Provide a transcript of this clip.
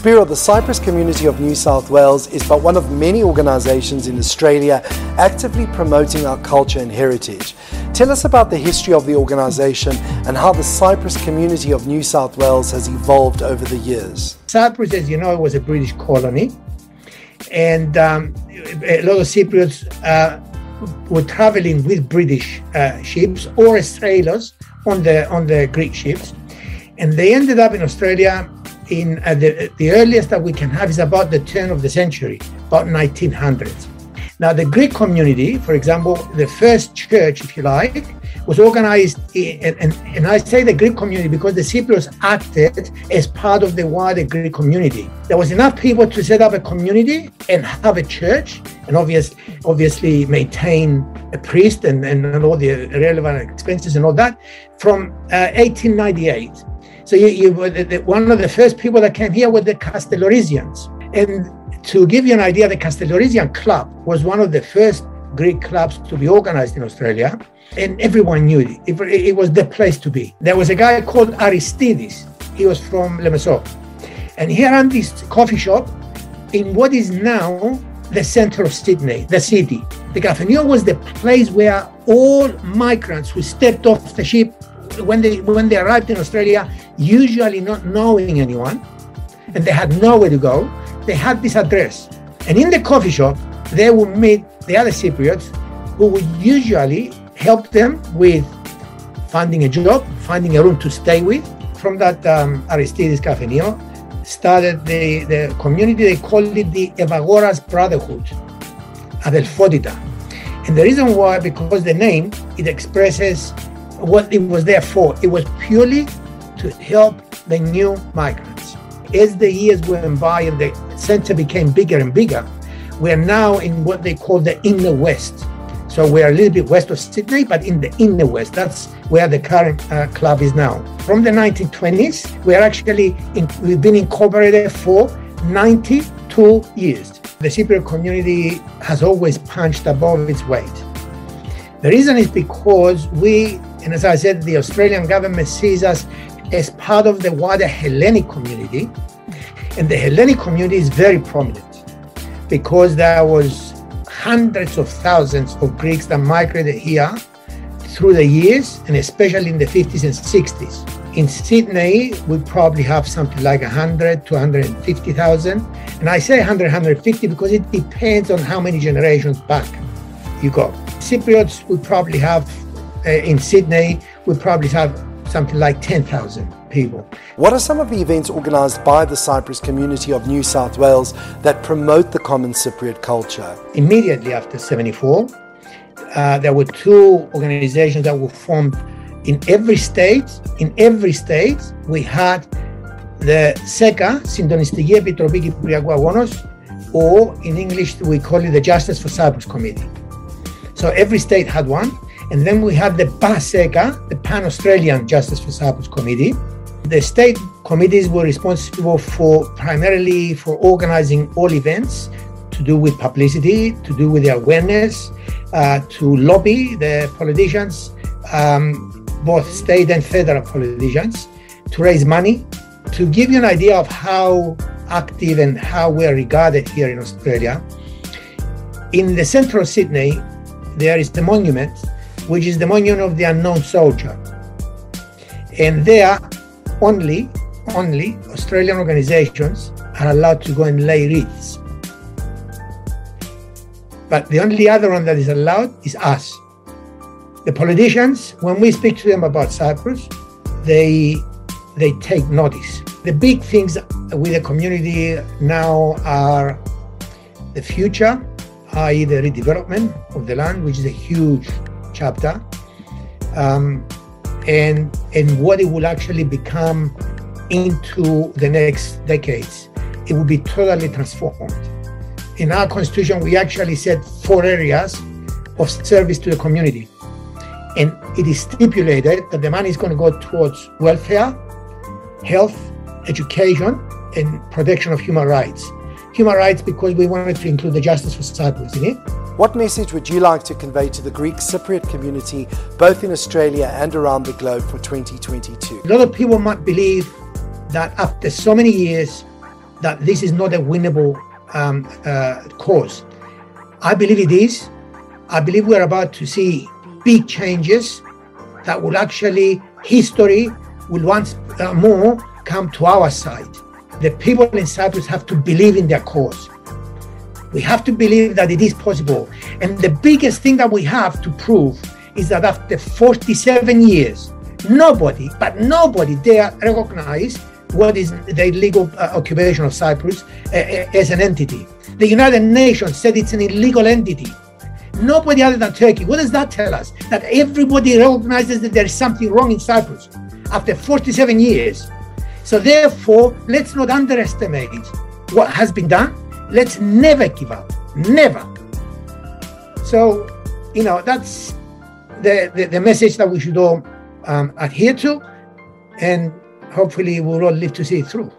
Spiro, the Cyprus community of New South Wales is but one of many organisations in Australia actively promoting our culture and heritage. Tell us about the history of the organisation and how the Cyprus community of New South Wales has evolved over the years. Cyprus, as you know, was a British colony, and um, a lot of Cypriots uh, were traveling with British uh, ships or sailors on the on the Greek ships, and they ended up in Australia in uh, the, the earliest that we can have is about the turn of the century, about 1900s. Now, the Greek community, for example, the first church, if you like, was organized, in, and, and I say the Greek community because the Cypriots acted as part of the wider Greek community. There was enough people to set up a community and have a church, and obvious, obviously maintain a priest and, and all the relevant expenses and all that from uh, 1898. So you, you one of the first people that came here were the Castellorisians. And to give you an idea, the Castellorisian Club was one of the first Greek clubs to be organized in Australia. And everyone knew it. it. It, was the place to be. There was a guy called Aristides. He was from Lemeso. And he ran this coffee shop in what is now the center of Sydney, the city. The Cafenio was the place where all migrants who stepped off the ship when they when they arrived in Australia, usually not knowing anyone, and they had nowhere to go, they had this address. And in the coffee shop, they would meet the other Cypriots who would usually help them with finding a job, finding a room to stay with. From that um, Aristides Cafenio started the, the community, they called it the Evagoras Brotherhood, Adelphotita. And the reason why, because the name, it expresses what it was there for. It was purely to help the new migrants. As the years went by and the center became bigger and bigger, we're now in what they call the inner west. So we're a little bit west of Sydney, but in the inner west. That's where the current uh, club is now. From the 1920s, we're actually in, we've been incorporated for 92 years. The Cypriot community has always punched above its weight. The reason is because we and as I said, the Australian government sees us as part of the wider Hellenic community. And the Hellenic community is very prominent because there was hundreds of thousands of Greeks that migrated here through the years, and especially in the 50s and 60s. In Sydney, we probably have something like 100 to 150,000. And I say 100, 150 because it depends on how many generations back you go. Cypriots would probably have uh, in Sydney, we probably have something like 10,000 people. What are some of the events organised by the Cyprus community of New South Wales that promote the common Cypriot culture? Immediately after 74, uh, there were two organizations that were formed in every state. In every state, we had the SECA, Συντονιστική Επιτροπή Κυπριακού Αγώνος, or in English we call it the Justice for Cyprus Committee. So every state had one. And then we have the PASECA, the Pan Australian Justice for Cyprus Committee. the state committees were responsible for primarily for organizing all events to do with publicity, to do with the awareness, uh, to lobby the politicians, um, both state and federal politicians, to raise money. To give you an idea of how active and how we're regarded here in Australia, in the central Sydney, there is the monument which is the monument of the unknown soldier. And there, only, only Australian organizations are allowed to go and lay wreaths. But the only other one that is allowed is us. The politicians, when we speak to them about Cyprus, they they take notice. The big things with the community now are the future, i.e., the redevelopment of the land, which is a huge chapter um, and and what it will actually become into the next decades. It will be totally transformed. In our constitution, we actually set four areas of service to the community. And it is stipulated that the money is going to go towards welfare, health, education, and protection of human rights. Human rights because we wanted to include the justice for Cyprus in it What message would you like to convey to the Greek Cypriot community, both in Australia and around the globe for 2022? A lot of people might believe that after so many years, that this is not a winnable um, uh, cause. I believe it is. I believe we're about to see big changes that will actually, history will once uh, more come to our side. The people in Cyprus have to believe in their cause. We have to believe that it is possible. And the biggest thing that we have to prove is that after 47 years, nobody, but nobody dare recognize what is the legal uh, occupation of Cyprus uh, uh, as an entity. The United Nations said it's an illegal entity. Nobody other than Turkey. What does that tell us? That everybody recognizes that there is something wrong in Cyprus after 47 years. So, therefore, let's not underestimate what has been done. Let's never give up. Never. So, you know, that's the, the, the message that we should all um, adhere to. And hopefully we'll all live to see it through.